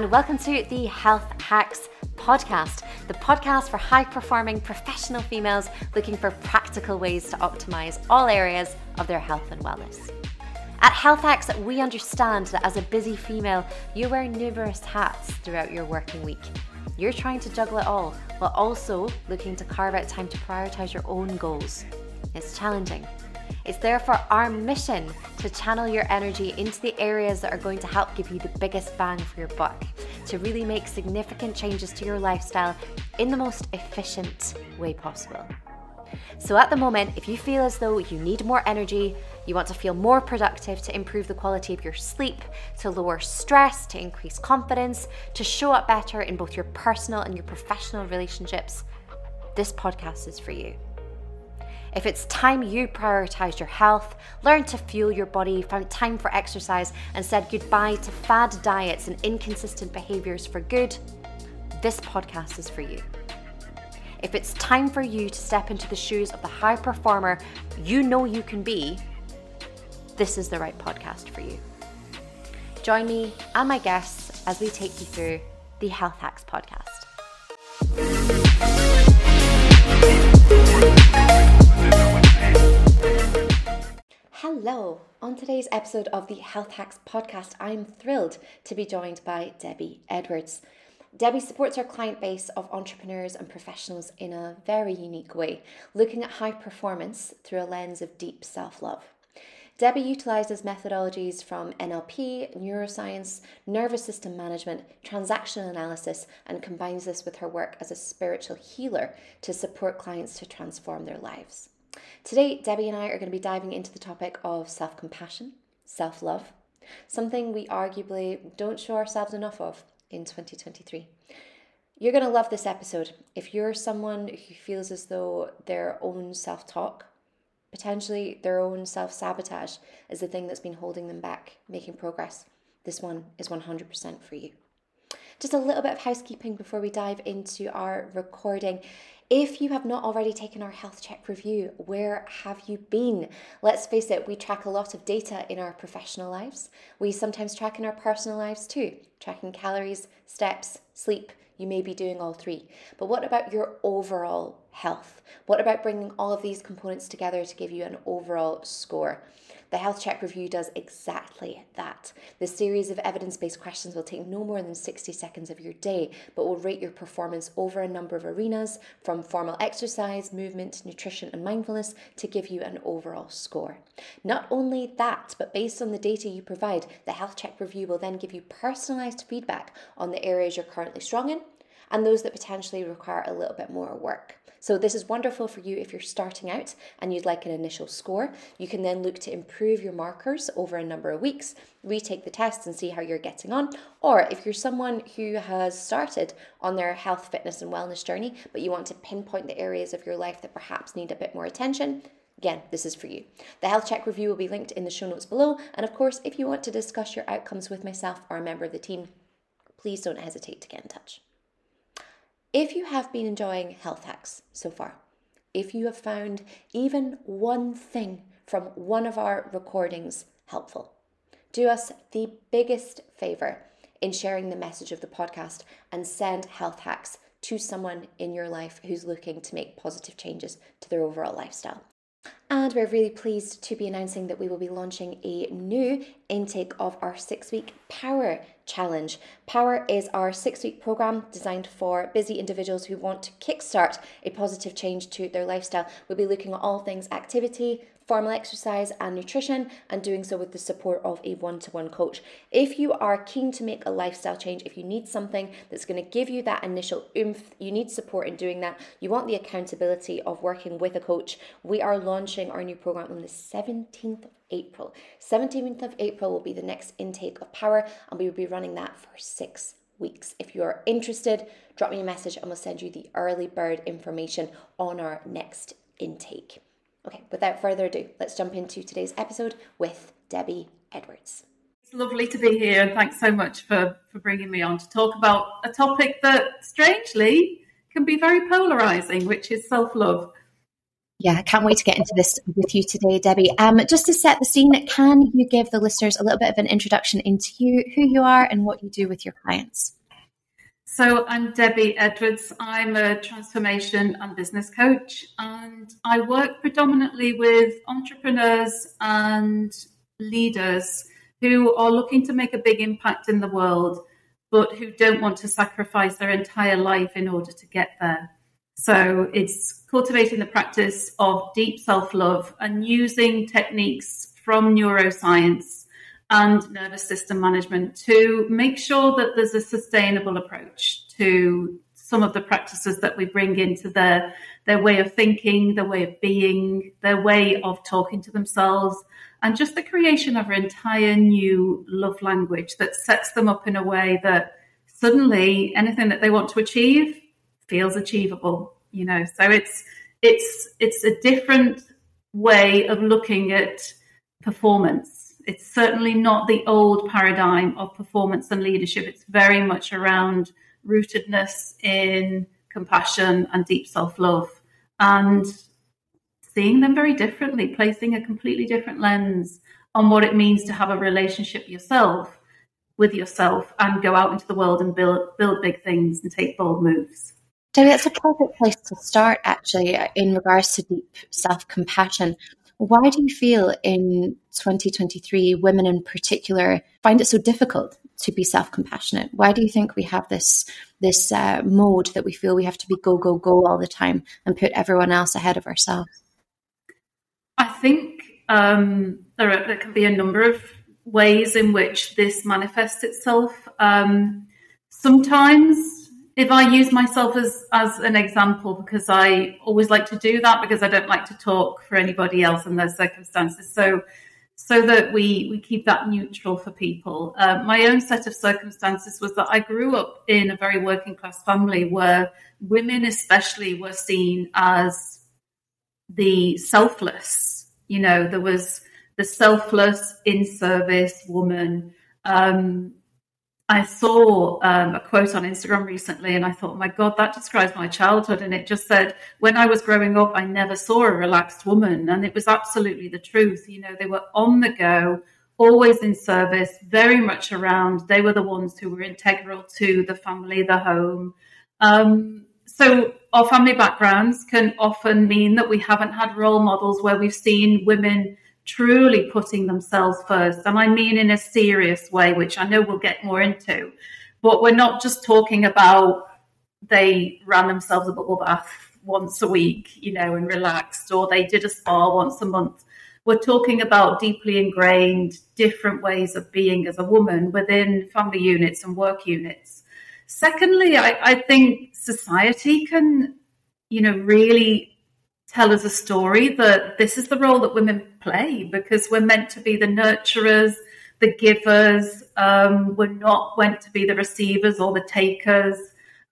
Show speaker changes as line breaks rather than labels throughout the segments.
And welcome to the Health Hacks podcast, the podcast for high performing professional females looking for practical ways to optimize all areas of their health and wellness. At Health Hacks, we understand that as a busy female, you wear numerous hats throughout your working week. You're trying to juggle it all while also looking to carve out time to prioritize your own goals. It's challenging. It's therefore our mission to channel your energy into the areas that are going to help give you the biggest bang for your buck, to really make significant changes to your lifestyle in the most efficient way possible. So, at the moment, if you feel as though you need more energy, you want to feel more productive to improve the quality of your sleep, to lower stress, to increase confidence, to show up better in both your personal and your professional relationships, this podcast is for you. If it's time you prioritize your health, learn to fuel your body, found time for exercise, and said goodbye to fad diets and inconsistent behaviors for good, this podcast is for you. If it's time for you to step into the shoes of the high performer you know you can be, this is the right podcast for you. Join me and my guests as we take you through the Health Hacks podcast. Hello. On today's episode of the Health Hacks podcast, I'm thrilled to be joined by Debbie Edwards. Debbie supports her client base of entrepreneurs and professionals in a very unique way, looking at high performance through a lens of deep self love. Debbie utilizes methodologies from NLP, neuroscience, nervous system management, transactional analysis, and combines this with her work as a spiritual healer to support clients to transform their lives. Today, Debbie and I are going to be diving into the topic of self compassion, self love, something we arguably don't show ourselves enough of in 2023. You're going to love this episode. If you're someone who feels as though their own self talk Potentially, their own self sabotage is the thing that's been holding them back making progress. This one is 100% for you. Just a little bit of housekeeping before we dive into our recording. If you have not already taken our health check review, where have you been? Let's face it, we track a lot of data in our professional lives. We sometimes track in our personal lives too, tracking calories, steps, sleep, you may be doing all three. But what about your overall health? What about bringing all of these components together to give you an overall score? The Health Check Review does exactly that. This series of evidence based questions will take no more than 60 seconds of your day, but will rate your performance over a number of arenas from formal exercise, movement, nutrition, and mindfulness to give you an overall score. Not only that, but based on the data you provide, the Health Check Review will then give you personalised feedback on the areas you're currently strong in and those that potentially require a little bit more work. So, this is wonderful for you if you're starting out and you'd like an initial score. You can then look to improve your markers over a number of weeks, retake the tests and see how you're getting on. Or if you're someone who has started on their health, fitness, and wellness journey, but you want to pinpoint the areas of your life that perhaps need a bit more attention, Again, this is for you. The health check review will be linked in the show notes below. And of course, if you want to discuss your outcomes with myself or a member of the team, please don't hesitate to get in touch. If you have been enjoying health hacks so far, if you have found even one thing from one of our recordings helpful, do us the biggest favor in sharing the message of the podcast and send health hacks to someone in your life who's looking to make positive changes to their overall lifestyle. And we're really pleased to be announcing that we will be launching a new intake of our six week Power Challenge. Power is our six week program designed for busy individuals who want to kickstart a positive change to their lifestyle. We'll be looking at all things activity, formal exercise and nutrition, and doing so with the support of a one to one coach. If you are keen to make a lifestyle change, if you need something that's going to give you that initial oomph, you need support in doing that, you want the accountability of working with a coach, we are launching our new program on the 17th of April. 17th of April will be the next intake of Power, and we will be running that for six weeks. If you are interested, drop me a message and we'll send you the early bird information on our next intake. Okay, without further ado, let's jump into today's episode with Debbie Edwards.
It's lovely to be here. Thanks so much for, for bringing me on to talk about a topic that strangely can be very polarizing, which is self love.
Yeah, I can't wait to get into this with you today, Debbie. Um, just to set the scene, can you give the listeners a little bit of an introduction into you, who you are, and what you do with your clients?
So, I'm Debbie Edwards. I'm a transformation and business coach, and I work predominantly with entrepreneurs and leaders who are looking to make a big impact in the world, but who don't want to sacrifice their entire life in order to get there. So it's cultivating the practice of deep self love and using techniques from neuroscience and nervous system management to make sure that there's a sustainable approach to some of the practices that we bring into their their way of thinking, their way of being, their way of talking to themselves, and just the creation of an entire new love language that sets them up in a way that suddenly anything that they want to achieve feels achievable you know? So it's it's it's a different way of looking at performance it's certainly not the old paradigm of performance and leadership it's very much around rootedness in compassion and deep self-love and seeing them very differently placing a completely different lens on what it means to have a relationship yourself with yourself and go out into the world and build build big things and take bold moves
Debbie, that's a perfect place to start, actually, in regards to deep self compassion. Why do you feel in 2023, women in particular, find it so difficult to be self compassionate? Why do you think we have this this uh, mode that we feel we have to be go go go all the time and put everyone else ahead of ourselves?
I think um, there, are, there can be a number of ways in which this manifests itself. Um, sometimes if I use myself as as an example, because I always like to do that because I don't like to talk for anybody else and their circumstances. So so that we we keep that neutral for people. Uh, my own set of circumstances was that I grew up in a very working class family where women, especially, were seen as the selfless. You know, there was the selfless in service woman. Um, I saw um, a quote on Instagram recently and I thought, oh my God, that describes my childhood. And it just said, when I was growing up, I never saw a relaxed woman. And it was absolutely the truth. You know, they were on the go, always in service, very much around. They were the ones who were integral to the family, the home. Um, so our family backgrounds can often mean that we haven't had role models where we've seen women truly putting themselves first. And I mean in a serious way, which I know we'll get more into. But we're not just talking about they ran themselves a bubble bath once a week, you know, and relaxed, or they did a spa once a month. We're talking about deeply ingrained different ways of being as a woman within family units and work units. Secondly, I, I think society can, you know, really tell us a story that this is the role that women play because we're meant to be the nurturers, the givers. Um, we're not meant to be the receivers or the takers.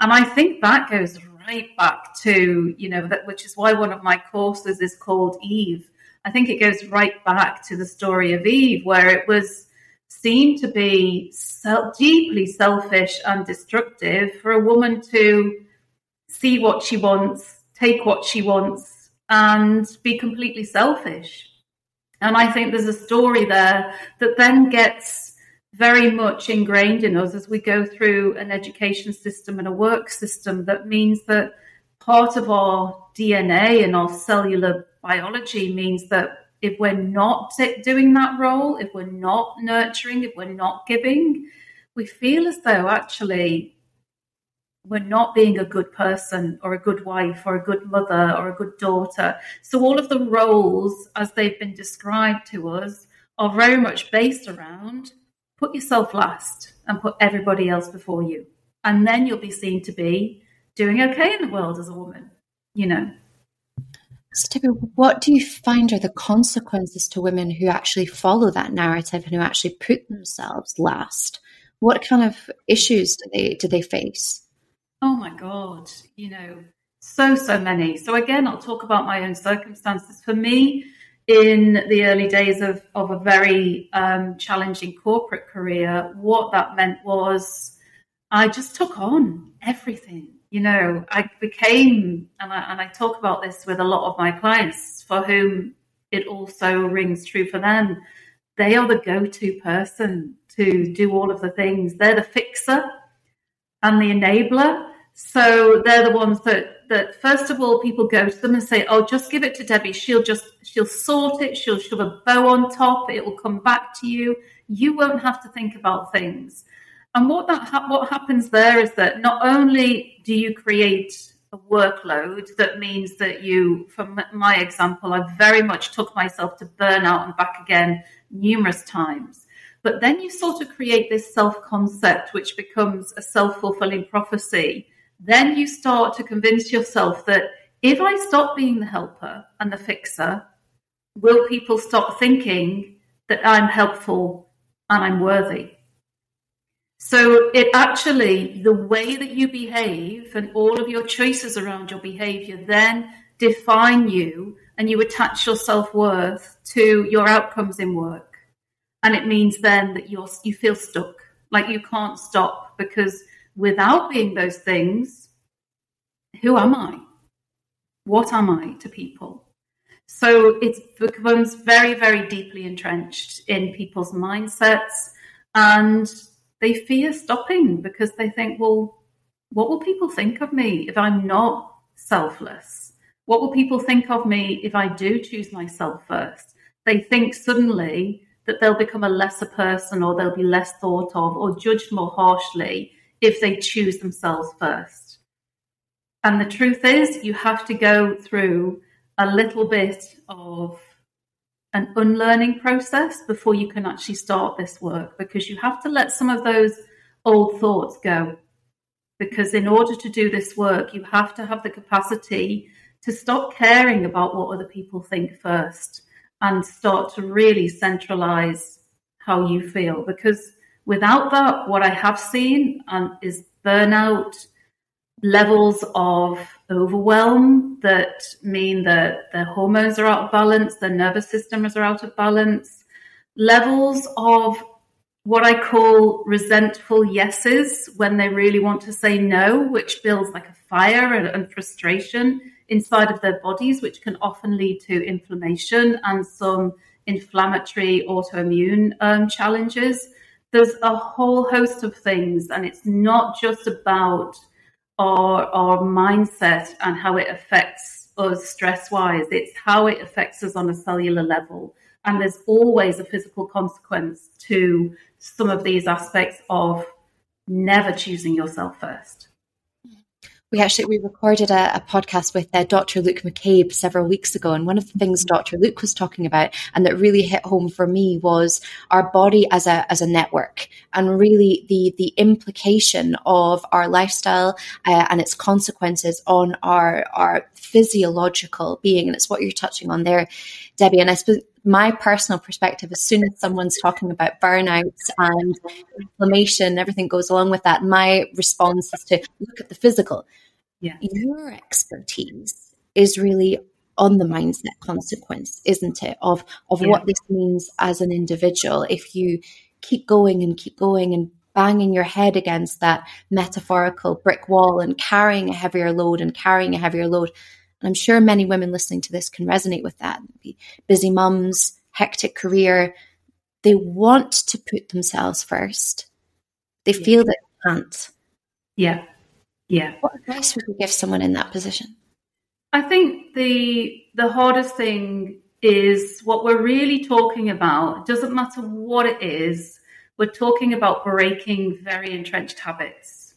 And I think that goes right back to, you know, that which is why one of my courses is called Eve. I think it goes right back to the story of Eve, where it was seen to be self, deeply selfish and destructive for a woman to see what she wants, take what she wants, and be completely selfish. And I think there's a story there that then gets very much ingrained in us as we go through an education system and a work system that means that part of our DNA and our cellular biology means that if we're not doing that role, if we're not nurturing, if we're not giving, we feel as though actually we're not being a good person or a good wife or a good mother or a good daughter. So all of the roles as they've been described to us are very much based around put yourself last and put everybody else before you. And then you'll be seen to be doing okay in the world as a woman, you know.
So, Debbie, what do you find are the consequences to women who actually follow that narrative and who actually put themselves last? What kind of issues do they do they face?
Oh my God, you know, so, so many. So, again, I'll talk about my own circumstances. For me, in the early days of, of a very um, challenging corporate career, what that meant was I just took on everything. You know, I became, and I, and I talk about this with a lot of my clients for whom it also rings true for them. They are the go to person to do all of the things. They're the fixer and the enabler. So they're the ones that, that first of all, people go to them and say, Oh, just give it to Debbie. She'll just, she'll sort it. She'll shove a bow on top. It will come back to you. You won't have to think about things. And what that ha- what happens there is that not only do you create a workload that means that you, from my example, I very much took myself to burnout and back again numerous times. But then you sort of create this self concept, which becomes a self fulfilling prophecy. Then you start to convince yourself that if I stop being the helper and the fixer, will people stop thinking that I'm helpful and I'm worthy? So it actually, the way that you behave and all of your choices around your behavior then define you and you attach your self worth to your outcomes in work. And it means then that you're, you feel stuck, like you can't stop because without being those things, who am I? What am I to people? So it becomes very, very deeply entrenched in people's mindsets and they fear stopping because they think, well, what will people think of me if I'm not selfless? What will people think of me if I do choose myself first? They think suddenly that they'll become a lesser person or they'll be less thought of or judged more harshly if they choose themselves first. And the truth is, you have to go through a little bit of an unlearning process before you can actually start this work because you have to let some of those old thoughts go. Because in order to do this work, you have to have the capacity to stop caring about what other people think first and start to really centralize how you feel. Because without that, what I have seen um, is burnout levels of overwhelm that mean that their hormones are out of balance, their nervous systems are out of balance, levels of what I call resentful yeses when they really want to say no, which builds like a fire and, and frustration inside of their bodies, which can often lead to inflammation and some inflammatory autoimmune um, challenges. There's a whole host of things, and it's not just about our our mindset and how it affects us stress wise. It's how it affects us on a cellular level. And there's always a physical consequence to some of these aspects of never choosing yourself first
we actually we recorded a, a podcast with uh, Dr. Luke McCabe several weeks ago, and one of the things Dr. Luke was talking about, and that really hit home for me, was our body as a as a network, and really the the implication of our lifestyle uh, and its consequences on our our physiological being, and it's what you're touching on there, Debbie. And I suppose my personal perspective, as soon as someone's talking about burnouts and inflammation, everything goes along with that, my response is to look at the physical.
Yeah.
Your expertise is really on the mindset consequence, isn't it? Of of yeah. what this means as an individual. If you keep going and keep going and banging your head against that metaphorical brick wall and carrying a heavier load and carrying a heavier load, and I'm sure many women listening to this can resonate with that. Busy mums, hectic career. They want to put themselves first. They yeah. feel that they can't.
Yeah. Yeah.
What advice would you give someone in that position?
I think the the hardest thing is what we're really talking about. It doesn't matter what it is, we're talking about breaking very entrenched habits.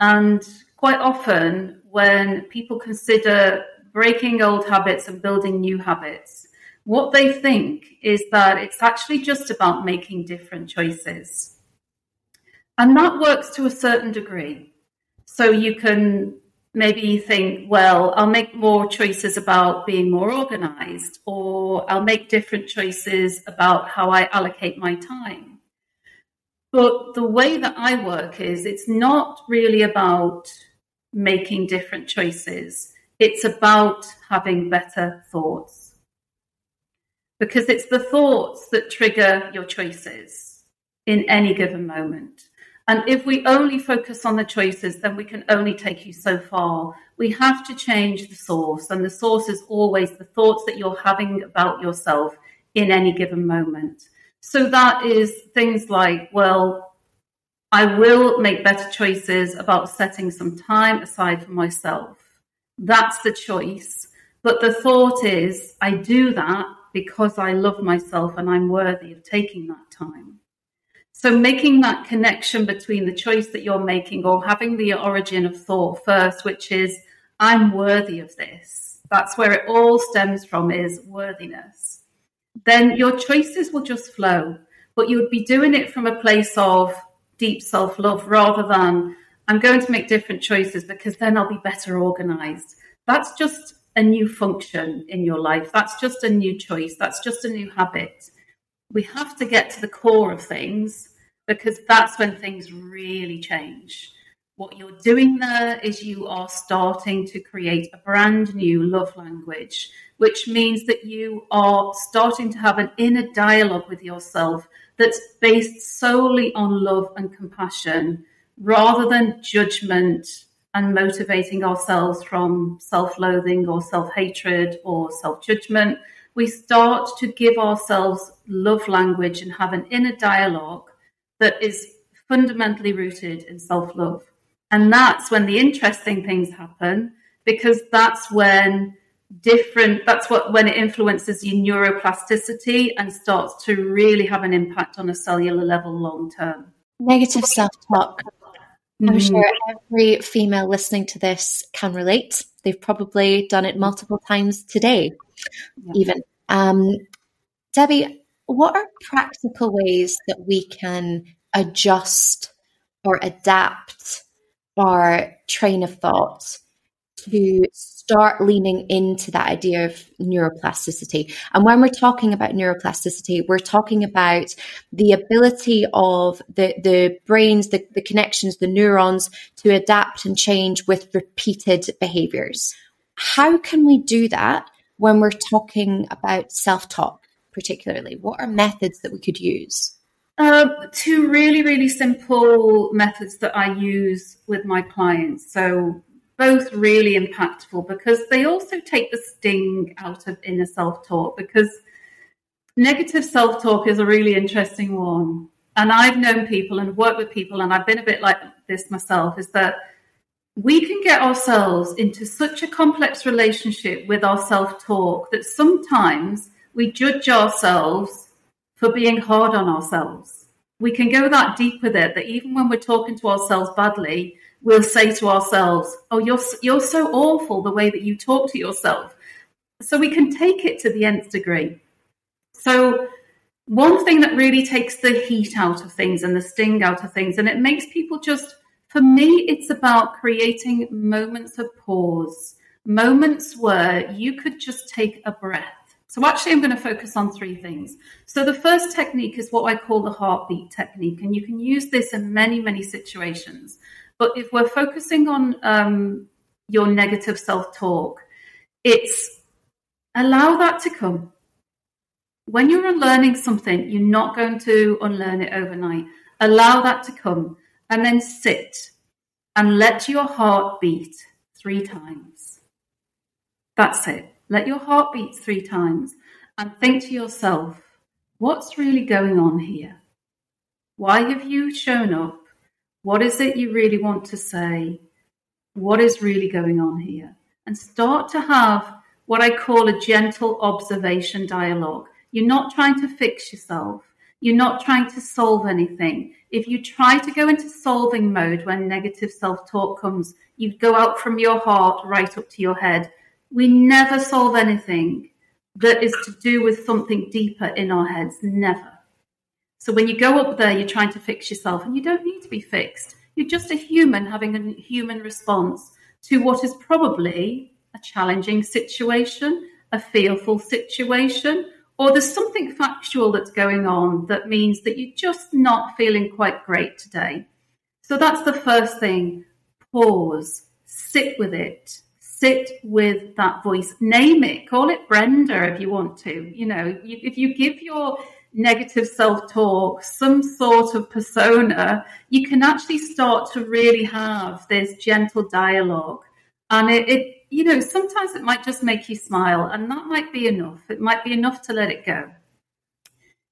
And quite often when people consider breaking old habits and building new habits, what they think is that it's actually just about making different choices. And that works to a certain degree. So you can maybe think, well, I'll make more choices about being more organized, or I'll make different choices about how I allocate my time. But the way that I work is it's not really about making different choices. It's about having better thoughts. Because it's the thoughts that trigger your choices in any given moment. And if we only focus on the choices, then we can only take you so far. We have to change the source, and the source is always the thoughts that you're having about yourself in any given moment. So that is things like, well, I will make better choices about setting some time aside for myself. That's the choice. But the thought is, I do that because I love myself and I'm worthy of taking that time. So making that connection between the choice that you're making or having the origin of thought first, which is, I'm worthy of this. That's where it all stems from is worthiness. Then your choices will just flow, but you would be doing it from a place of deep self love rather than, I'm going to make different choices because then I'll be better organized. That's just a new function in your life. That's just a new choice. That's just a new habit. We have to get to the core of things because that's when things really change. What you're doing there is you are starting to create a brand new love language, which means that you are starting to have an inner dialogue with yourself that's based solely on love and compassion rather than judgment and motivating ourselves from self loathing or self hatred or self judgment. We start to give ourselves love language and have an inner dialogue that is fundamentally rooted in self love. And that's when the interesting things happen because that's when different that's what when it influences your neuroplasticity and starts to really have an impact on a cellular level long term
negative self-talk mm-hmm. i'm sure every female listening to this can relate they've probably done it multiple times today yeah. even um, debbie what are practical ways that we can adjust or adapt our train of thought to start leaning into that idea of neuroplasticity. And when we're talking about neuroplasticity, we're talking about the ability of the, the brains, the, the connections, the neurons to adapt and change with repeated behaviors. How can we do that when we're talking about self talk, particularly? What are methods that we could use?
Uh, two really, really simple methods that I use with my clients. So, both really impactful because they also take the sting out of inner self talk. Because negative self talk is a really interesting one. And I've known people and worked with people, and I've been a bit like this myself is that we can get ourselves into such a complex relationship with our self talk that sometimes we judge ourselves for being hard on ourselves. We can go that deep with it that even when we're talking to ourselves badly, we'll say to ourselves, "Oh, you're you're so awful the way that you talk to yourself." So we can take it to the nth degree. So one thing that really takes the heat out of things and the sting out of things, and it makes people just, for me, it's about creating moments of pause, moments where you could just take a breath so actually, I'm going to focus on three things. So the first technique is what I call the heartbeat technique, and you can use this in many, many situations. But if we're focusing on um, your negative self-talk, it's allow that to come. When you're unlearning something, you're not going to unlearn it overnight. Allow that to come, and then sit and let your heart beat three times. That's it. Let your heart beat three times and think to yourself, what's really going on here? Why have you shown up? What is it you really want to say? What is really going on here? And start to have what I call a gentle observation dialogue. You're not trying to fix yourself. You're not trying to solve anything. If you try to go into solving mode when negative self talk comes, you go out from your heart right up to your head we never solve anything that is to do with something deeper in our heads. Never. So when you go up there, you're trying to fix yourself, and you don't need to be fixed. You're just a human having a human response to what is probably a challenging situation, a fearful situation, or there's something factual that's going on that means that you're just not feeling quite great today. So that's the first thing. Pause, sit with it, sit with that voice, name it, call it Brenda if you want to. You know, if you give your negative self talk, some sort of persona, you can actually start to really have this gentle dialogue. And it, it, you know, sometimes it might just make you smile, and that might be enough. It might be enough to let it go.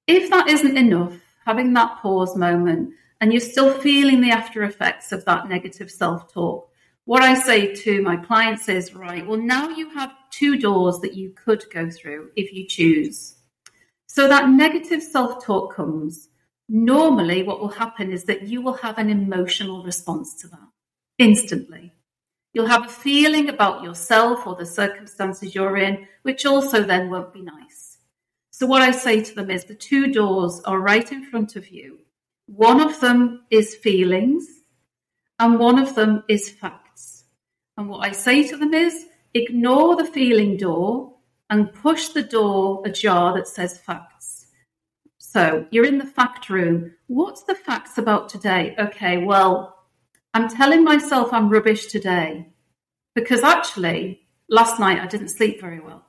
If that isn't enough, having that pause moment, and you're still feeling the after effects of that negative self talk, what I say to my clients is, right, well, now you have two doors that you could go through if you choose. So that negative self talk comes. Normally, what will happen is that you will have an emotional response to that instantly. You'll have a feeling about yourself or the circumstances you're in, which also then won't be nice. So, what I say to them is the two doors are right in front of you. One of them is feelings, and one of them is facts. And what I say to them is ignore the feeling door and push the door ajar that says facts. So you're in the fact room. What's the facts about today? Okay, well, I'm telling myself I'm rubbish today because actually last night I didn't sleep very well.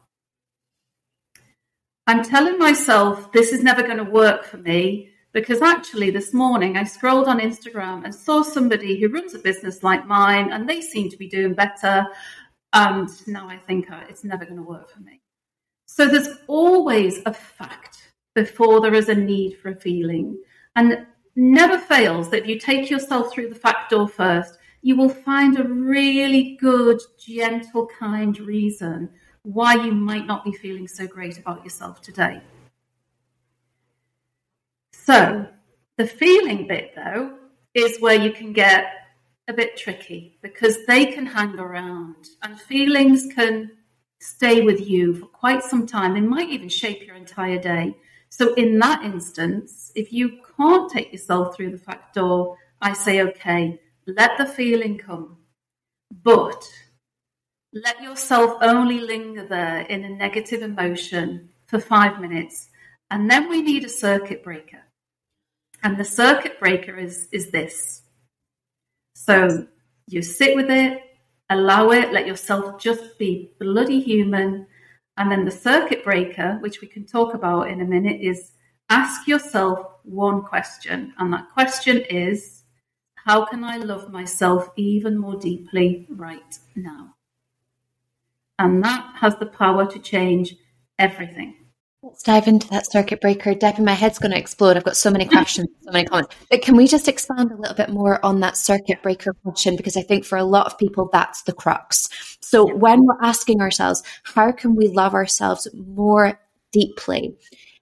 I'm telling myself this is never going to work for me because actually this morning I scrolled on Instagram and saw somebody who runs a business like mine and they seem to be doing better. And now I think uh, it's never going to work for me. So there's always a fact before there is a need for a feeling. And never fails that if you take yourself through the fact door first, you will find a really good, gentle, kind reason why you might not be feeling so great about yourself today. So, the feeling bit, though, is where you can get a bit tricky because they can hang around and feelings can stay with you for quite some time. They might even shape your entire day. So, in that instance, if you can't take yourself through the fact door, I say, okay, let the feeling come, but let yourself only linger there in a negative emotion for five minutes. And then we need a circuit breaker. And the circuit breaker is, is this. So you sit with it, allow it, let yourself just be bloody human. And then the circuit breaker, which we can talk about in a minute, is ask yourself one question. And that question is how can I love myself even more deeply right now? And that has the power to change everything.
Let's dive into that circuit breaker. Debbie, my head's going to explode. I've got so many questions, so many comments. But can we just expand a little bit more on that circuit breaker question? Because I think for a lot of people, that's the crux. So when we're asking ourselves, how can we love ourselves more deeply?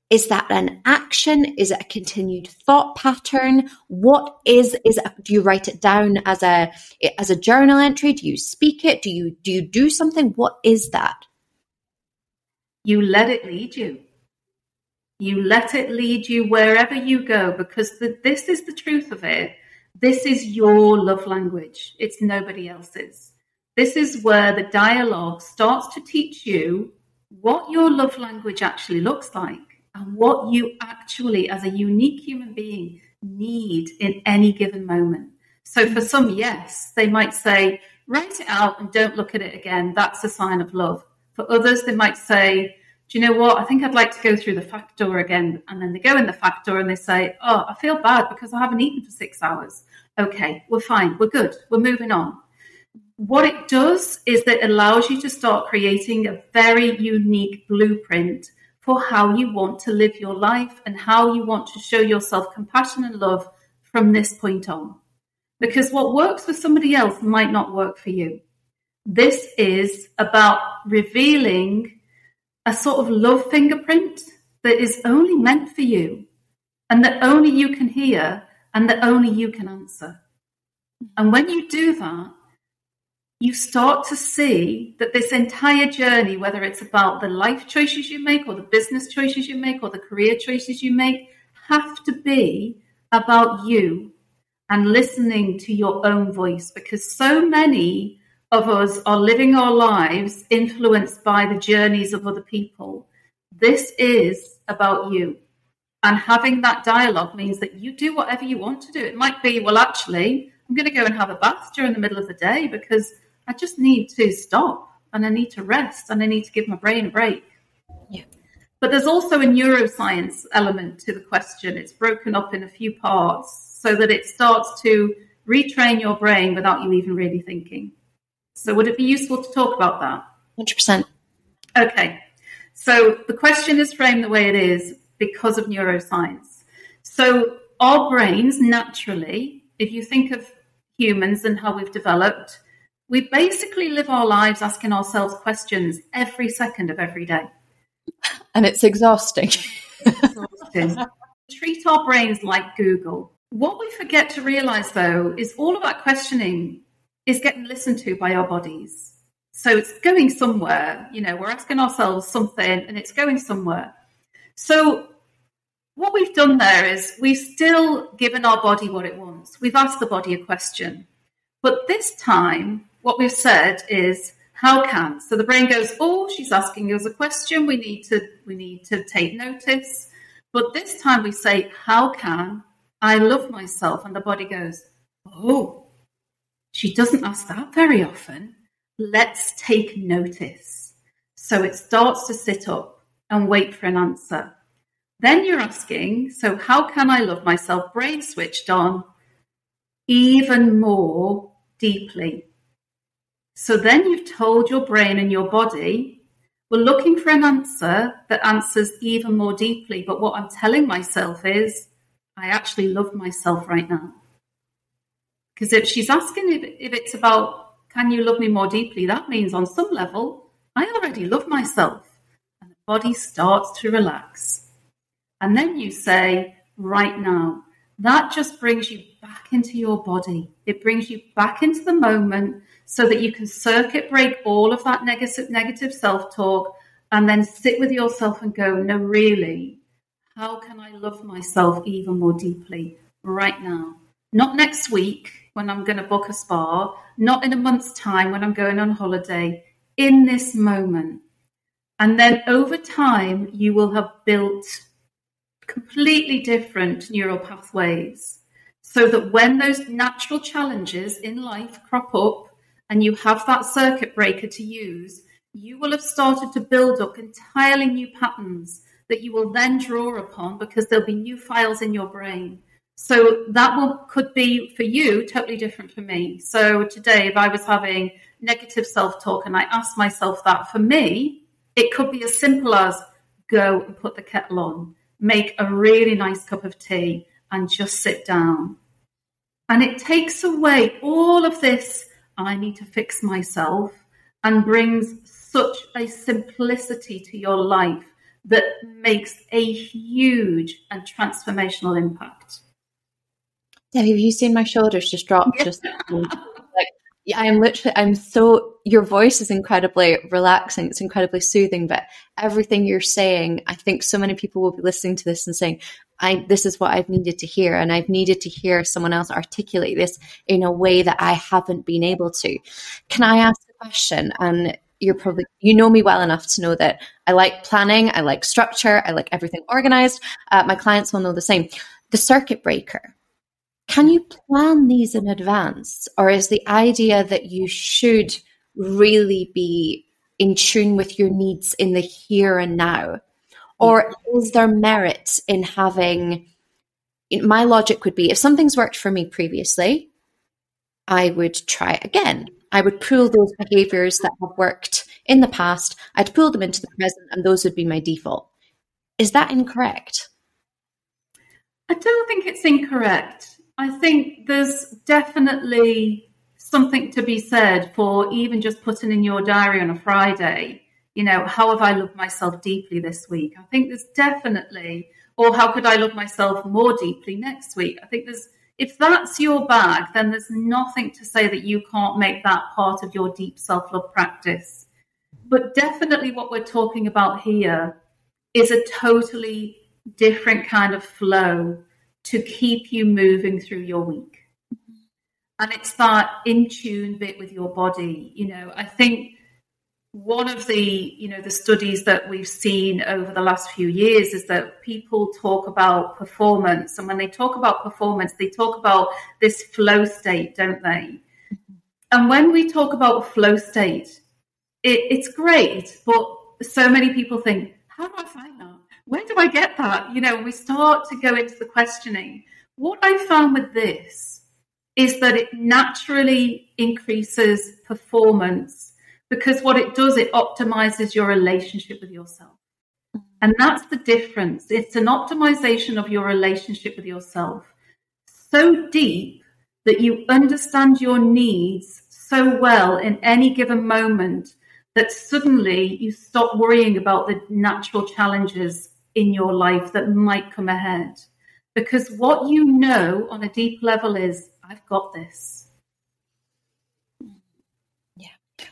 Is that an action? Is it a continued thought pattern? What is is it, do you write it down as a as a journal entry? Do you speak it? Do you do you do something? What is that?
You let it lead you you let it lead you wherever you go because the, this is the truth of it. This is your love language, it's nobody else's. This is where the dialogue starts to teach you what your love language actually looks like and what you actually, as a unique human being, need in any given moment. So, for some, yes, they might say, write it out and don't look at it again. That's a sign of love. For others, they might say, do you know what? I think I'd like to go through the fact door again. And then they go in the fact door and they say, oh, I feel bad because I haven't eaten for six hours. Okay, we're fine. We're good. We're moving on. What it does is that it allows you to start creating a very unique blueprint for how you want to live your life and how you want to show yourself compassion and love from this point on. Because what works for somebody else might not work for you. This is about revealing a sort of love fingerprint that is only meant for you and that only you can hear and that only you can answer. And when you do that, you start to see that this entire journey, whether it's about the life choices you make or the business choices you make or the career choices you make, have to be about you and listening to your own voice because so many of us are living our lives influenced by the journeys of other people. This is about you. And having that dialogue means that you do whatever you want to do. It might be, well, actually, I'm going to go and have a bath during the middle of the day because I just need to stop and I need to rest and I need to give my brain a break.
Yeah.
But there's also a neuroscience element to the question. It's broken up in a few parts so that it starts to retrain your brain without you even really thinking. So, would it be useful to talk about that?
100%.
Okay. So, the question is framed the way it is because of neuroscience. So, our brains naturally, if you think of humans and how we've developed, we basically live our lives asking ourselves questions every second of every day.
And it's exhausting.
exhausting. Treat our brains like Google. What we forget to realize, though, is all of that questioning is getting listened to by our bodies. So it's going somewhere. You know, we're asking ourselves something and it's going somewhere. So what we've done there is we've still given our body what it wants. We've asked the body a question. But this time, what we've said is, how can? So the brain goes, oh, she's asking us a question. We need to, we need to take notice. But this time we say, how can I love myself. And the body goes, Oh, she doesn't ask that very often. Let's take notice. So it starts to sit up and wait for an answer. Then you're asking, So how can I love myself? Brain switched on even more deeply. So then you've told your brain and your body, we're looking for an answer that answers even more deeply. But what I'm telling myself is, I actually love myself right now. Because if she's asking if, if it's about, can you love me more deeply? That means on some level, I already love myself. And the body starts to relax. And then you say, right now, that just brings you back into your body. It brings you back into the moment so that you can circuit break all of that negative, negative self talk and then sit with yourself and go, no, really, how can I love myself even more deeply right now? Not next week when I'm going to book a spa, not in a month's time when I'm going on holiday, in this moment. And then over time, you will have built completely different neural pathways so that when those natural challenges in life crop up and you have that circuit breaker to use, you will have started to build up entirely new patterns that you will then draw upon because there'll be new files in your brain. So that could be for you totally different for me. So today, if I was having negative self-talk and I asked myself that for me, it could be as simple as go and put the kettle on, make a really nice cup of tea, and just sit down. And it takes away all of this, I need to fix myself, and brings such a simplicity to your life that makes a huge and transformational impact.
Debbie, have you seen my shoulders just drop? Yeah. Just like I am literally, I'm so. Your voice is incredibly relaxing. It's incredibly soothing. But everything you're saying, I think so many people will be listening to this and saying, "I this is what I've needed to hear," and I've needed to hear someone else articulate this in a way that I haven't been able to. Can I ask a question? And you're probably you know me well enough to know that I like planning, I like structure, I like everything organized. Uh, my clients will know the same. The circuit breaker. Can you plan these in advance, or is the idea that you should really be in tune with your needs in the here and now, or is there merit in having? My logic would be if something's worked for me previously, I would try it again. I would pull those behaviors that have worked in the past, I'd pull them into the present, and those would be my default. Is that incorrect?
I don't think it's incorrect. I think there's definitely something to be said for even just putting in your diary on a Friday, you know, how have I loved myself deeply this week? I think there's definitely, or how could I love myself more deeply next week? I think there's if that's your bag, then there's nothing to say that you can't make that part of your deep self love practice. But definitely, what we're talking about here is a totally different kind of flow to keep you moving through your week. And it's that in tune bit with your body. You know, I think one of the you know the studies that we've seen over the last few years is that people talk about performance and when they talk about performance they talk about this flow state don't they mm-hmm. and when we talk about flow state it, it's great but so many people think how do I find? Where do I get that? You know, we start to go into the questioning, what I found with this is that it naturally increases performance because what it does, it optimizes your relationship with yourself. And that's the difference. It's an optimization of your relationship with yourself so deep that you understand your needs so well in any given moment that suddenly you stop worrying about the natural challenges in your life that might come ahead. Because what you know on a deep level is, I've got this.
Yeah.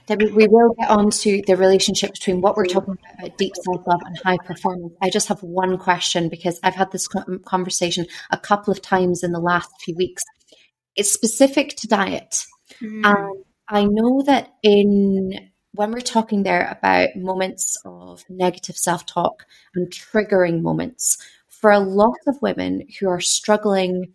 Debbie, we will get on to the relationship between what we're talking about, deep self love and high performance. I just have one question because I've had this conversation a couple of times in the last few weeks. It's specific to diet. Mm. Um, I know that in when we're talking there about moments of negative self talk and triggering moments, for a lot of women who are struggling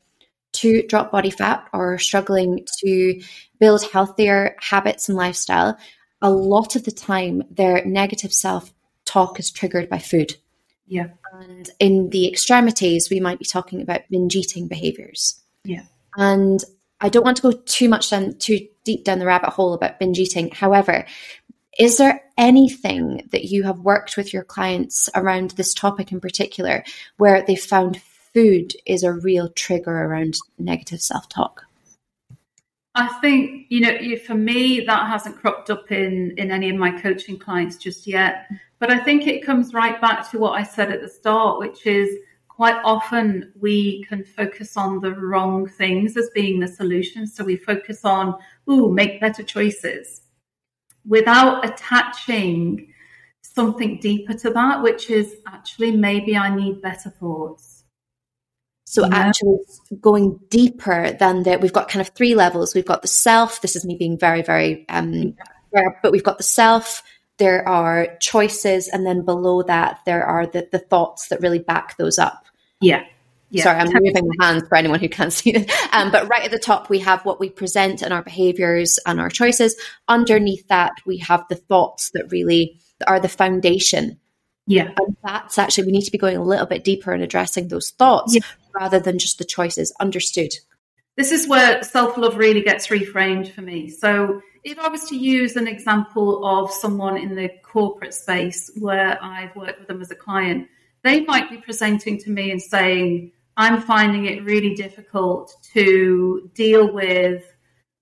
to drop body fat or struggling to build healthier habits and lifestyle, a lot of the time their negative self talk is triggered by food.
Yeah.
And in the extremities, we might be talking about binge eating behaviors.
Yeah.
And I don't want to go too much down too deep down the rabbit hole about binge eating. However, is there anything that you have worked with your clients around this topic in particular where they found food is a real trigger around negative self talk?
I think you know, for me, that hasn't cropped up in in any of my coaching clients just yet. But I think it comes right back to what I said at the start, which is quite often we can focus on the wrong things as being the solution. So we focus on, ooh, make better choices without attaching something deeper to that, which is actually maybe I need better thoughts.
So yeah. actually going deeper than that, we've got kind of three levels. We've got the self. This is me being very, very, um, but we've got the self. There are choices, and then below that, there are the the thoughts that really back those up.
Yeah.
Yeah, Sorry, I'm moving my hands for anyone who can't see it. Um, but right at the top, we have what we present and our behaviors and our choices. Underneath that, we have the thoughts that really are the foundation.
Yeah.
And that's actually, we need to be going a little bit deeper and addressing those thoughts yeah. rather than just the choices. Understood.
This is where self love really gets reframed for me. So, if I was to use an example of someone in the corporate space where I've worked with them as a client, they might be presenting to me and saying, I'm finding it really difficult to deal with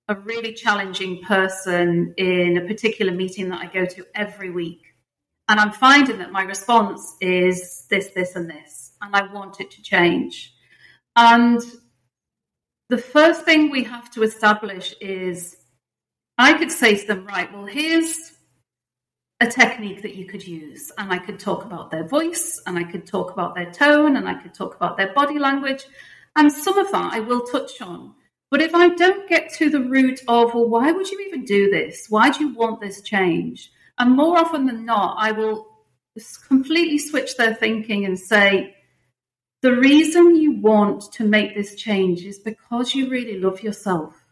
a really challenging person in a particular meeting that I go to every week. And I'm finding that my response is this, this, and this. And I want it to change. And the first thing we have to establish is I could say to them, right, well, here's a technique that you could use. And I could talk about their voice, and I could talk about their tone, and I could talk about their body language. And some of that I will touch on. But if I don't get to the root of, well, why would you even do this? Why do you want this change? And more often than not, I will completely switch their thinking and say, the reason you want to make this change is because you really love yourself.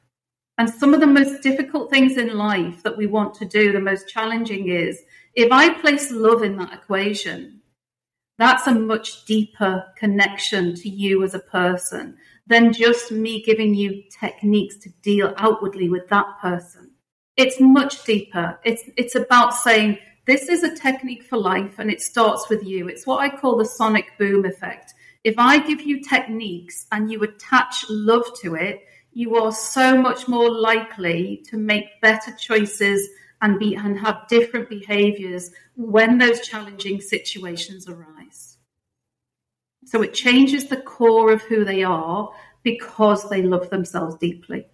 And some of the most difficult things in life that we want to do, the most challenging is if I place love in that equation, that's a much deeper connection to you as a person than just me giving you techniques to deal outwardly with that person. It's much deeper. It's it's about saying this is a technique for life and it starts with you. It's what I call the sonic boom effect. If I give you techniques and you attach love to it, you are so much more likely to make better choices and be and have different behaviors when those challenging situations arise. So it changes the core of who they are because they love themselves deeply.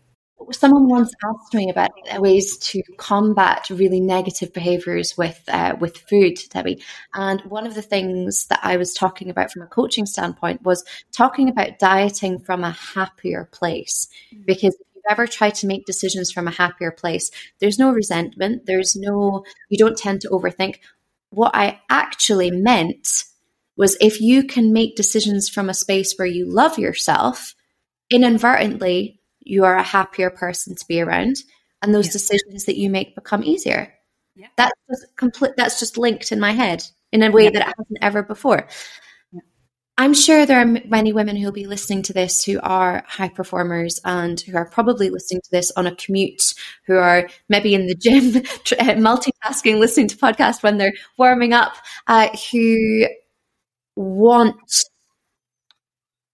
Someone once asked me about ways to combat really negative behaviors with uh, with food, Debbie. And one of the things that I was talking about from a coaching standpoint was talking about dieting from a happier place. Mm. Because if you've ever tried to make decisions from a happier place, there's no resentment. There's no you don't tend to overthink. What I actually meant was if you can make decisions from a space where you love yourself, inadvertently you are a happier person to be around and those yeah. decisions that you make become easier yeah. that's just complete that's just linked in my head in a way yeah. that it hasn't ever before. I'm sure there are many women who'll be listening to this who are high performers and who are probably listening to this on a commute, who are maybe in the gym, uh, multitasking, listening to podcasts when they're warming up, uh, who want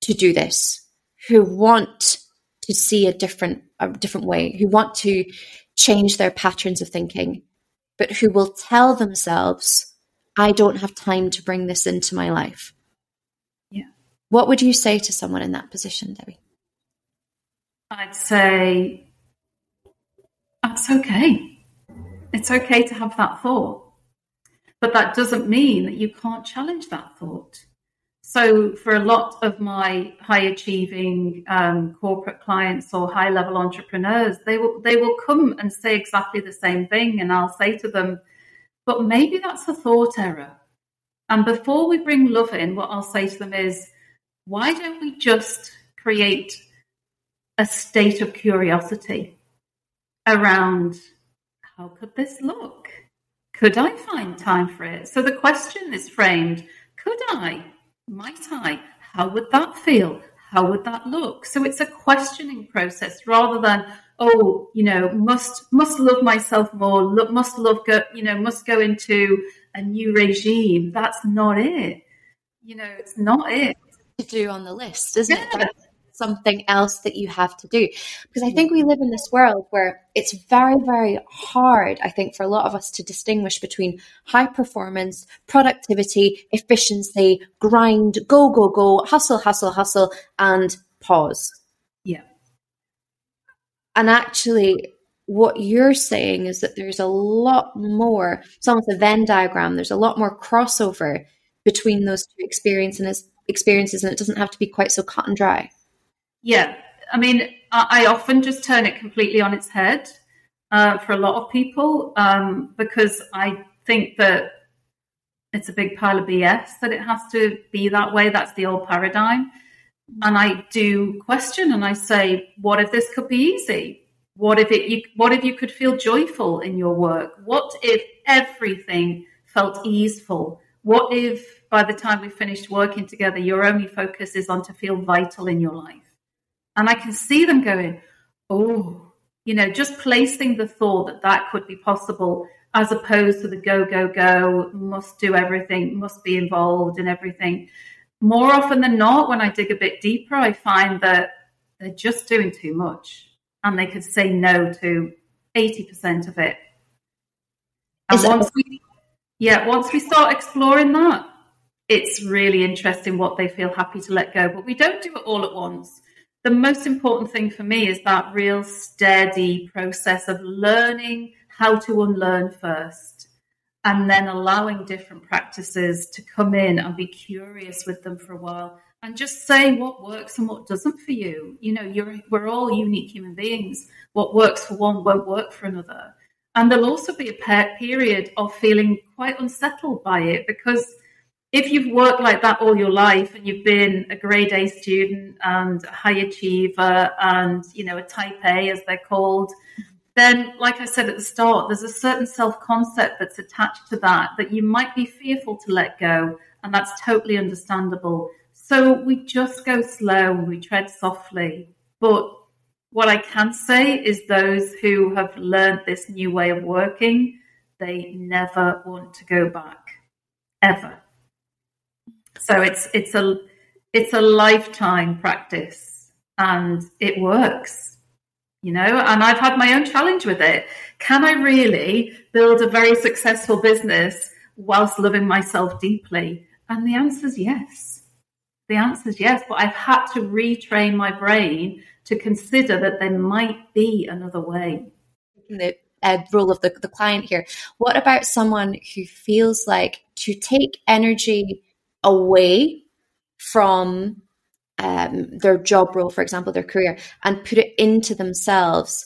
to do this, who want to see a different a different way, who want to change their patterns of thinking, but who will tell themselves, "I don't have time to bring this into my life." Yeah. What would you say to someone in that position, Debbie?
I'd say that's okay. It's okay to have that thought. But that doesn't mean that you can't challenge that thought. So, for a lot of my high achieving um, corporate clients or high level entrepreneurs, they will they will come and say exactly the same thing, and I'll say to them, "But maybe that's a thought error." And before we bring love in, what I'll say to them is, why don't we just create a state of curiosity around how could this look? Could I find time for it? So the question is framed could I? Might I? How would that feel? How would that look? So it's a questioning process rather than, oh, you know, must must love myself more, must love go, you know, must go into a new regime. That's not it. You know, it's not it
to do on the list, isn't yeah. it? Something else that you have to do. Because I think we mm-hmm. live in this world where it's very, very hard, I think, for a lot of us to distinguish between high performance, productivity, efficiency, grind, go, go, go, hustle, hustle, hustle, and pause.
Yeah.
And actually, what you're saying is that there's a lot more, it's almost a Venn diagram, there's a lot more crossover between those two experiences experiences and it doesn't have to be quite so cut and dry.
Yeah. I mean, I, I often just turn it completely on its head uh, for a lot of people um, because I think that it's a big pile of BS that it has to be that way. That's the old paradigm. And I do question and I say, what if this could be easy? What if it? You, what if you could feel joyful in your work? What if everything felt easeful? What if by the time we finished working together, your only focus is on to feel vital in your life. And I can see them going, oh, you know, just placing the thought that that could be possible as opposed to the go, go, go, must do everything, must be involved in everything. More often than not, when I dig a bit deeper, I find that they're just doing too much and they could say no to 80% of it. And once we, yeah, once we start exploring that, it's really interesting what they feel happy to let go. But we don't do it all at once. The most important thing for me is that real steady process of learning how to unlearn first and then allowing different practices to come in and be curious with them for a while and just say what works and what doesn't for you. You know, we're all unique human beings. What works for one won't work for another. And there'll also be a period of feeling quite unsettled by it because if you've worked like that all your life and you've been a grade A student and a high achiever and you know a type A as they're called, then like I said at the start, there's a certain self-concept that's attached to that that you might be fearful to let go, and that's totally understandable. So we just go slow and we tread softly. But what I can say is those who have learned this new way of working, they never want to go back. Ever so it's it's a it's a lifetime practice and it works. You know, and I've had my own challenge with it. Can I really build a very successful business whilst loving myself deeply? And the answer is yes. The answer is yes, but I've had to retrain my brain to consider that there might be another way.
The uh, role of the, the client here. What about someone who feels like to take energy away from um, their job role, for example, their career, and put it into themselves,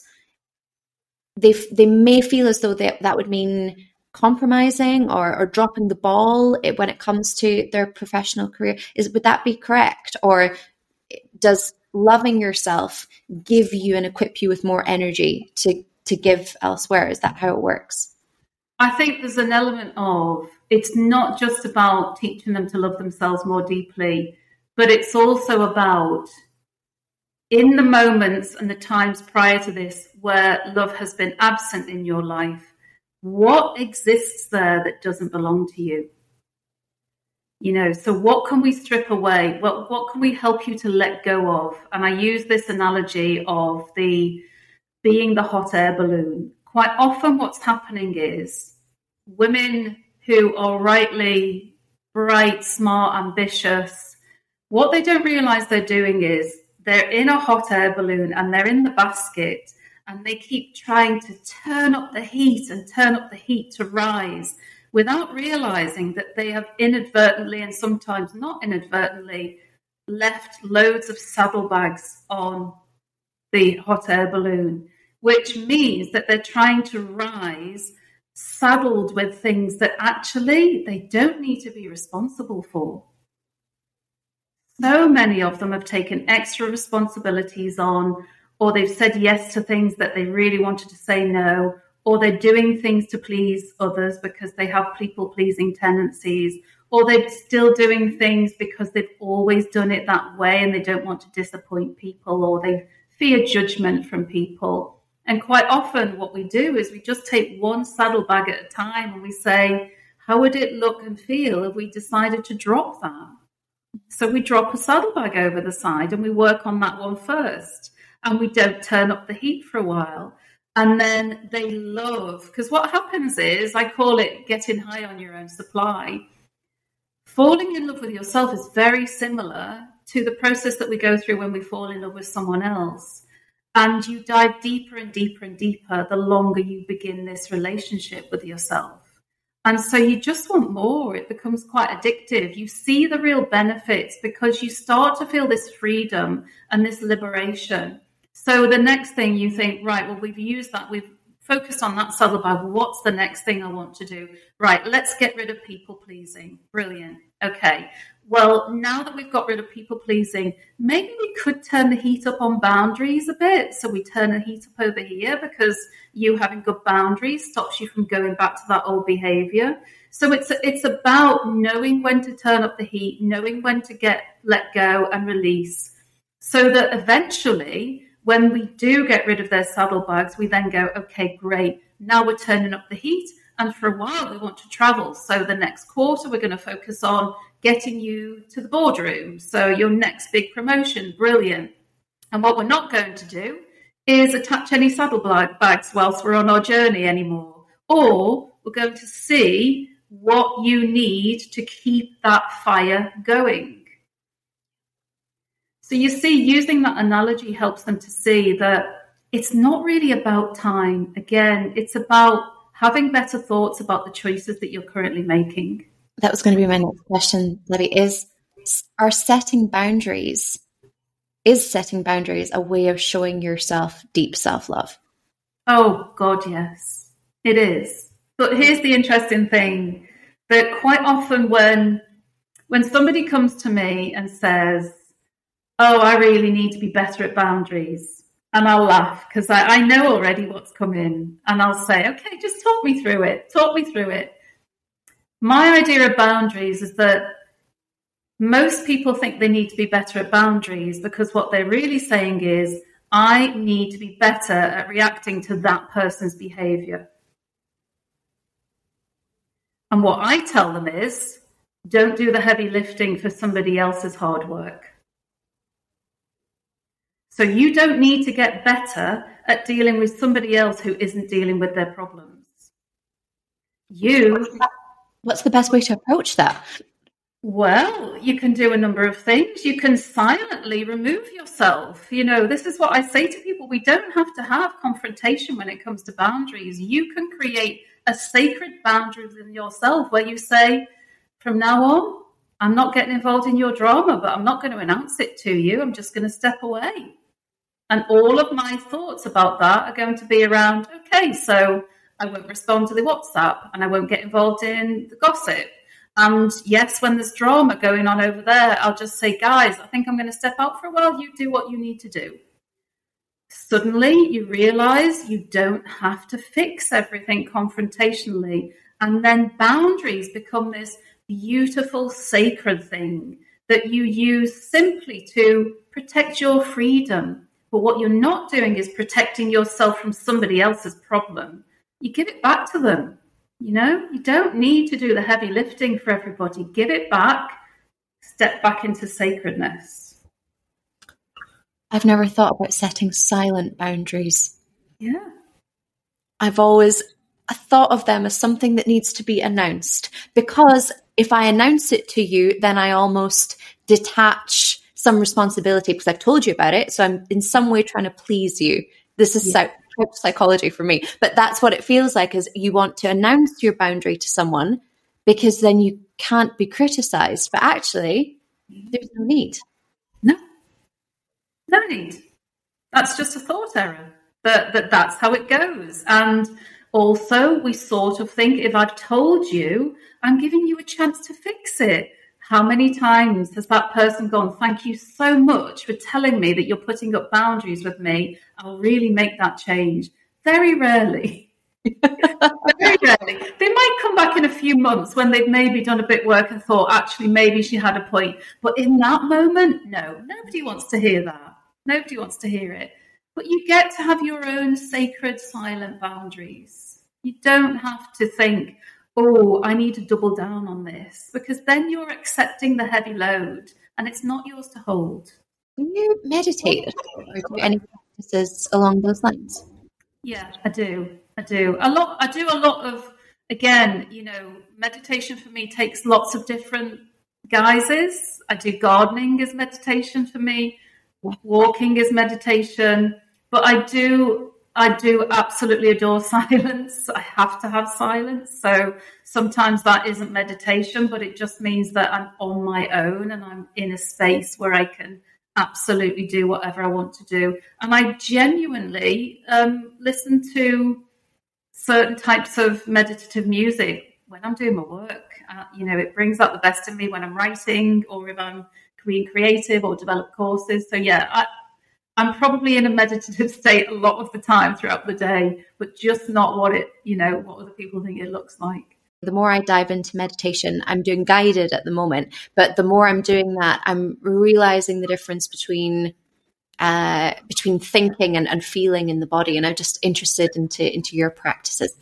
they they may feel as though they, that would mean compromising or, or dropping the ball when it comes to their professional career. Is would that be correct, or does loving yourself give you and equip you with more energy to to give elsewhere? Is that how it works?
I think there's an element of it's not just about teaching them to love themselves more deeply, but it's also about in the moments and the times prior to this where love has been absent in your life, what exists there that doesn't belong to you? You know, so what can we strip away? What what can we help you to let go of? And I use this analogy of the being the hot air balloon. Quite often what's happening is women who are rightly bright, smart, ambitious, what they don't realize they're doing is they're in a hot air balloon and they're in the basket and they keep trying to turn up the heat and turn up the heat to rise without realizing that they have inadvertently and sometimes not inadvertently left loads of saddlebags on the hot air balloon, which means that they're trying to rise saddled with things that actually they don't need to be responsible for. So many of them have taken extra responsibilities on, or they've said yes to things that they really wanted to say no, or they're doing things to please others because they have people pleasing tendencies, or they're still doing things because they've always done it that way and they don't want to disappoint people, or they fear judgment from people. And quite often, what we do is we just take one saddlebag at a time and we say, How would it look and feel if we decided to drop that? So we drop a saddlebag over the side and we work on that one first. And we don't turn up the heat for a while. And then they love, because what happens is, I call it getting high on your own supply. Falling in love with yourself is very similar to the process that we go through when we fall in love with someone else. And you dive deeper and deeper and deeper the longer you begin this relationship with yourself. And so you just want more. It becomes quite addictive. You see the real benefits because you start to feel this freedom and this liberation. So the next thing you think, right, well, we've used that, we've focused on that saddlebag. What's the next thing I want to do? Right, let's get rid of people pleasing. Brilliant. Okay. Well, now that we've got rid of people pleasing, maybe we could turn the heat up on boundaries a bit. So we turn the heat up over here because you having good boundaries stops you from going back to that old behavior. So it's it's about knowing when to turn up the heat, knowing when to get let go and release, so that eventually when we do get rid of their saddlebags, we then go, okay, great. Now we're turning up the heat. And for a while, we want to travel. So the next quarter, we're going to focus on getting you to the boardroom. So your next big promotion, brilliant. And what we're not going to do is attach any saddlebags whilst we're on our journey anymore. Or we're going to see what you need to keep that fire going. So you see, using that analogy helps them to see that it's not really about time. Again, it's about having better thoughts about the choices that you're currently making.
That was going to be my next question, Debbie. Is are setting boundaries is setting boundaries a way of showing yourself deep self love?
Oh God, yes, it is. But here's the interesting thing: that quite often when when somebody comes to me and says, oh, I really need to be better at boundaries. And I'll laugh because I, I know already what's coming. And I'll say, okay, just talk me through it. Talk me through it. My idea of boundaries is that most people think they need to be better at boundaries because what they're really saying is, I need to be better at reacting to that person's behavior. And what I tell them is, don't do the heavy lifting for somebody else's hard work. So you don't need to get better at dealing with somebody else who isn't dealing with their problems. You.
What's the best way to approach that?
Well, you can do a number of things. You can silently remove yourself. You know, this is what I say to people. We don't have to have confrontation when it comes to boundaries. You can create a sacred boundary within yourself where you say, from now on, I'm not getting involved in your drama, but I'm not going to announce it to you. I'm just going to step away. And all of my thoughts about that are going to be around okay, so I won't respond to the WhatsApp and I won't get involved in the gossip. And yes, when there's drama going on over there, I'll just say, guys, I think I'm going to step out for a while. You do what you need to do. Suddenly, you realize you don't have to fix everything confrontationally. And then boundaries become this beautiful, sacred thing that you use simply to protect your freedom. But what you're not doing is protecting yourself from somebody else's problem. You give it back to them. You know, you don't need to do the heavy lifting for everybody. Give it back, step back into sacredness.
I've never thought about setting silent boundaries.
Yeah.
I've always thought of them as something that needs to be announced because if I announce it to you, then I almost detach some responsibility because I've told you about it. So I'm in some way trying to please you. This is yeah. psychology for me, but that's what it feels like is you want to announce your boundary to someone because then you can't be criticized. But actually, there's no need.
No, no need. That's just a thought error. But that that's how it goes. And also, we sort of think if I've told you, I'm giving you a chance to fix it. How many times has that person gone, Thank you so much for telling me that you're putting up boundaries with me? I'll really make that change. Very rarely. Very rarely. They might come back in a few months when they've maybe done a bit work and thought, actually, maybe she had a point. But in that moment, no, nobody wants to hear that. Nobody wants to hear it. But you get to have your own sacred silent boundaries. You don't have to think, oh, I need to double down on this, because then you're accepting the heavy load and it's not yours to hold.
Do you meditate or do any practices along those lines?
Yeah, I do. I do. A lot I do a lot of again, you know, meditation for me takes lots of different guises. I do gardening as meditation for me, walking is meditation. But I do I do absolutely adore silence. I have to have silence. So sometimes that isn't meditation, but it just means that I'm on my own and I'm in a space where I can absolutely do whatever I want to do. And I genuinely um, listen to certain types of meditative music when I'm doing my work. Uh, you know, it brings out the best in me when I'm writing or if I'm being creative or develop courses. So yeah, I, I'm probably in a meditative state a lot of the time throughout the day, but just not what it, you know, what other people think it looks like.
The more I dive into meditation, I'm doing guided at the moment, but the more I'm doing that, I'm realizing the difference between uh, between thinking and, and feeling in the body. And I'm just interested into into your practices.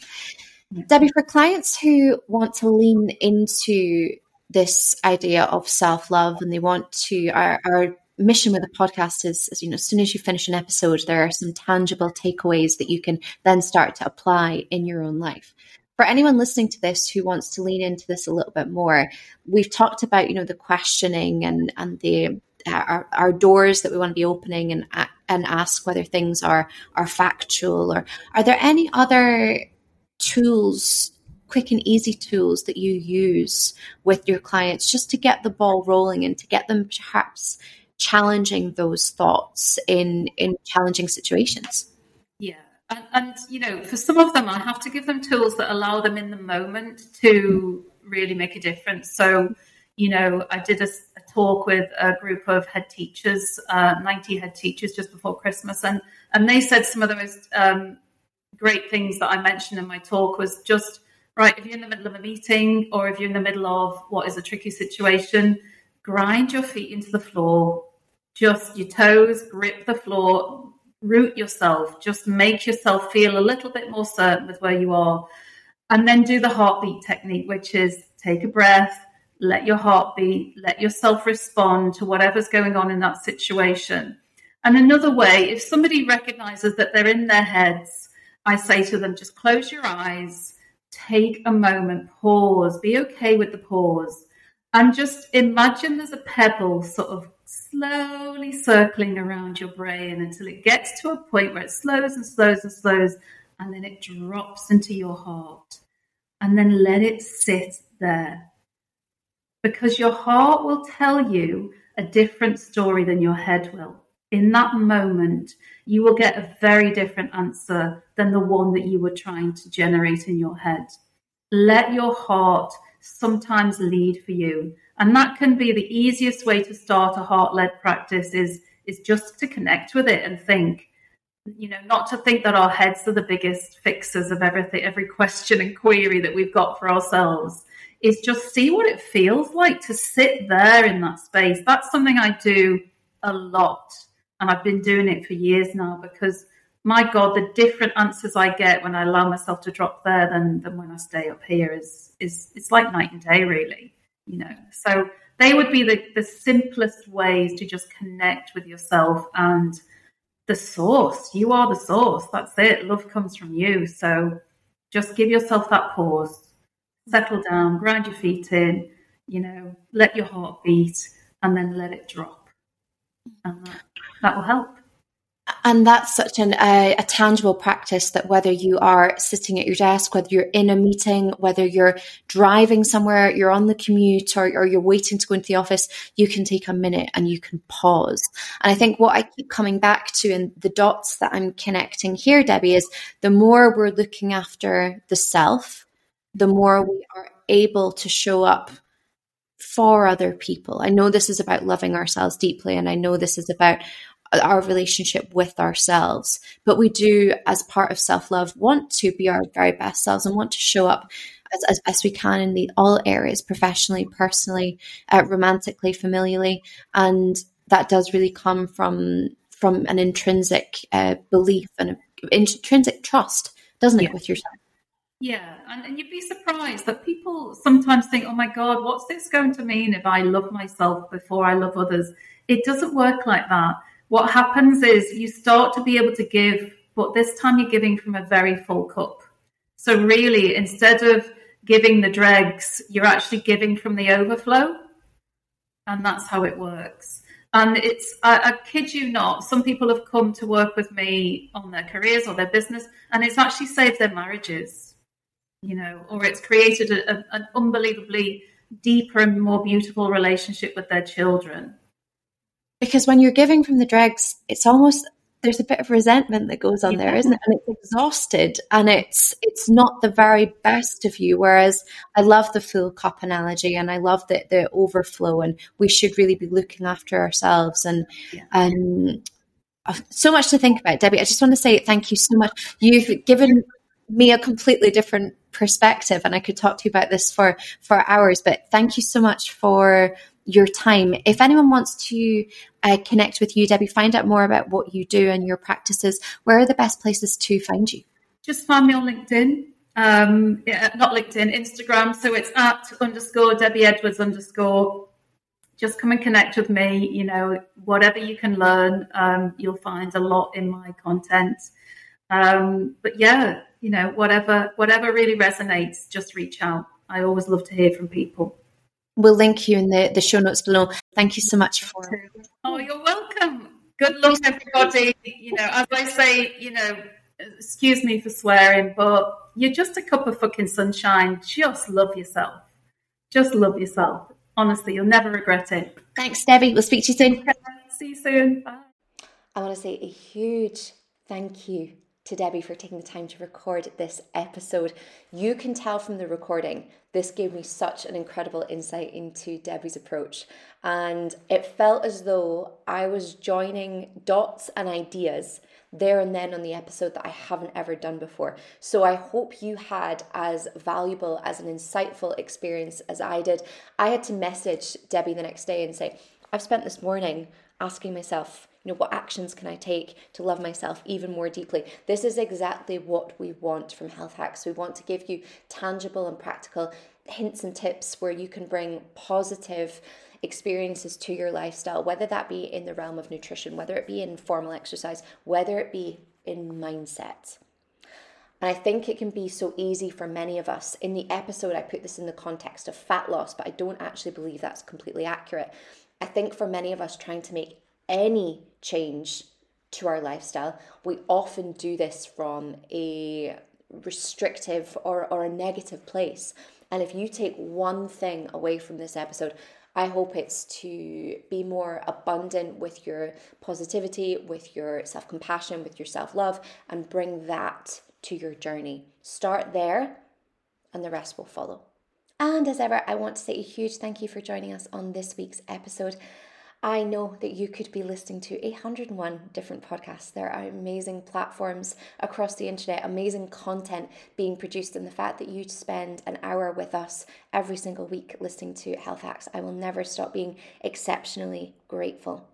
Yeah. Debbie, for clients who want to lean into this idea of self love and they want to are, are mission with the podcast is, is, you know, as soon as you finish an episode, there are some tangible takeaways that you can then start to apply in your own life. For anyone listening to this who wants to lean into this a little bit more, we've talked about, you know, the questioning and and the uh, our, our doors that we want to be opening and and ask whether things are are factual or are there any other tools quick and easy tools that you use with your clients just to get the ball rolling and to get them perhaps challenging those thoughts in in challenging situations.
Yeah. And, and, you know for some of them i have to give them tools that allow them in the moment to really make a difference. So you know i did a, a talk with a group of head teachers uh, 90 head teachers just before christmas and and they said some of the most um, great things that i mentioned in my talk was just right if you're in the middle of a meeting or if you're in the middle of what is a tricky situation grind your feet into the floor, just your toes grip the floor, root yourself, just make yourself feel a little bit more certain with where you are. And then do the heartbeat technique, which is take a breath, let your heart beat, let yourself respond to whatever's going on in that situation. And another way, if somebody recognizes that they're in their heads, I say to them, just close your eyes, take a moment, pause, be okay with the pause and just imagine there's a pebble sort of slowly circling around your brain until it gets to a point where it slows and slows and slows, and then it drops into your heart. And then let it sit there. Because your heart will tell you a different story than your head will. In that moment, you will get a very different answer than the one that you were trying to generate in your head. Let your heart sometimes lead for you. And that can be the easiest way to start a heart led practice is, is just to connect with it and think, you know, not to think that our heads are the biggest fixers of everything, every question and query that we've got for ourselves, is just see what it feels like to sit there in that space. That's something I do a lot. And I've been doing it for years now because my God, the different answers I get when I allow myself to drop there than, than when I stay up here is is it's like night and day, really. You know. So they would be the, the simplest ways to just connect with yourself and the source. You are the source. That's it. Love comes from you. So just give yourself that pause, settle down, ground your feet in, you know, let your heart beat, and then let it drop. And that, that will help.
And that's such an, uh, a tangible practice that whether you are sitting at your desk, whether you're in a meeting, whether you're driving somewhere, you're on the commute, or, or you're waiting to go into the office, you can take a minute and you can pause. And I think what I keep coming back to and the dots that I'm connecting here, Debbie, is the more we're looking after the self, the more we are able to show up for other people. I know this is about loving ourselves deeply, and I know this is about our relationship with ourselves. But we do, as part of self love, want to be our very best selves and want to show up as, as best we can in the all areas professionally, personally, uh, romantically, familially. And that does really come from from an intrinsic uh, belief and an intrinsic trust, doesn't it, yeah. with yourself?
Yeah, and, and you'd be surprised that people sometimes think, oh my God, what's this going to mean if I love myself before I love others? It doesn't work like that what happens is you start to be able to give, but this time you're giving from a very full cup. So, really, instead of giving the dregs, you're actually giving from the overflow. And that's how it works. And it's, I, I, kid you not, some people have come to work with me on their careers or their business, and it's actually saved their marriages, you know, or it's created a, a, an unbelievably deeper and more beautiful relationship with their children
because when you're giving from the dregs, it's almost there's a bit of resentment that goes on yeah. there, isn't it? And it's exhausted and it's it's not the very best of you. Whereas I love the full cup analogy and I love the the overflow and we should really be looking after ourselves and yeah. um so much to think about, Debbie. I just want to say thank you so much. You've given me a completely different perspective and I could talk to you about this for for hours, but thank you so much for your time. If anyone wants to uh, connect with you, Debbie, find out more about what you do and your practices, where are the best places to find you?
Just find me on LinkedIn. Um, yeah, not LinkedIn, Instagram. So it's at underscore Debbie Edwards underscore. Just come and connect with me. You know, whatever you can learn, um, you'll find a lot in my content. Um, but yeah, you know, whatever whatever really resonates, just reach out. I always love to hear from people.
We'll link you in the, the show notes below. Thank you so much for.
Oh, you're welcome. Good luck, everybody. You know, as I say, you know, excuse me for swearing, but you're just a cup of fucking sunshine. Just love yourself. Just love yourself. Honestly, you'll never regret it.
Thanks, Debbie. We'll speak to you soon.
See you soon. Bye.
I want to say a huge thank you to Debbie for taking the time to record this episode. You can tell from the recording, this gave me such an incredible insight into Debbie's approach. And it felt as though I was joining dots and ideas there and then on the episode that I haven't ever done before. So I hope you had as valuable, as an insightful experience as I did. I had to message Debbie the next day and say, I've spent this morning asking myself, you know, what actions can I take to love myself even more deeply? This is exactly what we want from Health Hacks. We want to give you tangible and practical hints and tips where you can bring positive experiences to your lifestyle, whether that be in the realm of nutrition, whether it be in formal exercise, whether it be in mindset. And I think it can be so easy for many of us. In the episode, I put this in the context of fat loss, but I don't actually believe that's completely accurate. I think for many of us, trying to make any change to our lifestyle, we often do this from a restrictive or, or a negative place. And if you take one thing away from this episode, I hope it's to be more abundant with your positivity, with your self compassion, with your self love, and bring that to your journey. Start there, and the rest will follow. And as ever, I want to say a huge thank you for joining us on this week's episode. I know that you could be listening to 101 different podcasts. There are amazing platforms across the internet, amazing content being produced, and the fact that you spend an hour with us every single week listening to Health Hacks, I will never stop being exceptionally grateful.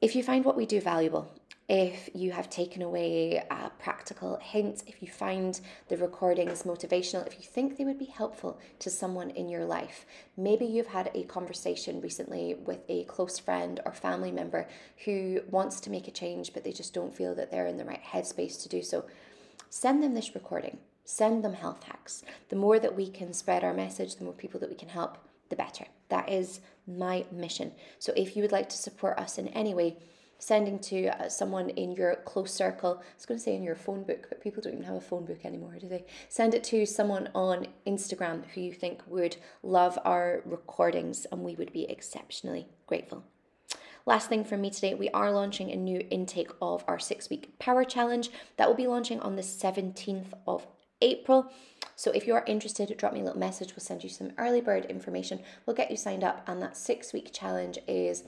If you find what we do valuable, if you have taken away a practical hint, if you find the recordings motivational, if you think they would be helpful to someone in your life. Maybe you've had a conversation recently with a close friend or family member who wants to make a change, but they just don't feel that they're in the right headspace to do so. Send them this recording, send them health hacks. The more that we can spread our message, the more people that we can help, the better. That is my mission. So if you would like to support us in any way, sending to uh, someone in your close circle. I was going to say in your phone book, but people don't even have a phone book anymore, do they? Send it to someone on Instagram who you think would love our recordings, and we would be exceptionally grateful. Last thing from me today, we are launching a new intake of our six week power challenge that will be launching on the 17th of April. So if you are interested, drop me a little message. We'll send you some early bird information. We'll get you signed up, and that six week challenge is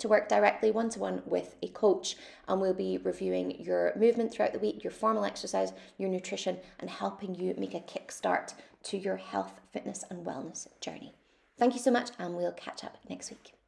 to work directly one to one with a coach, and we'll be reviewing your movement throughout the week, your formal exercise, your nutrition, and helping you make a kickstart to your health, fitness, and wellness journey. Thank you so much, and we'll catch up next week.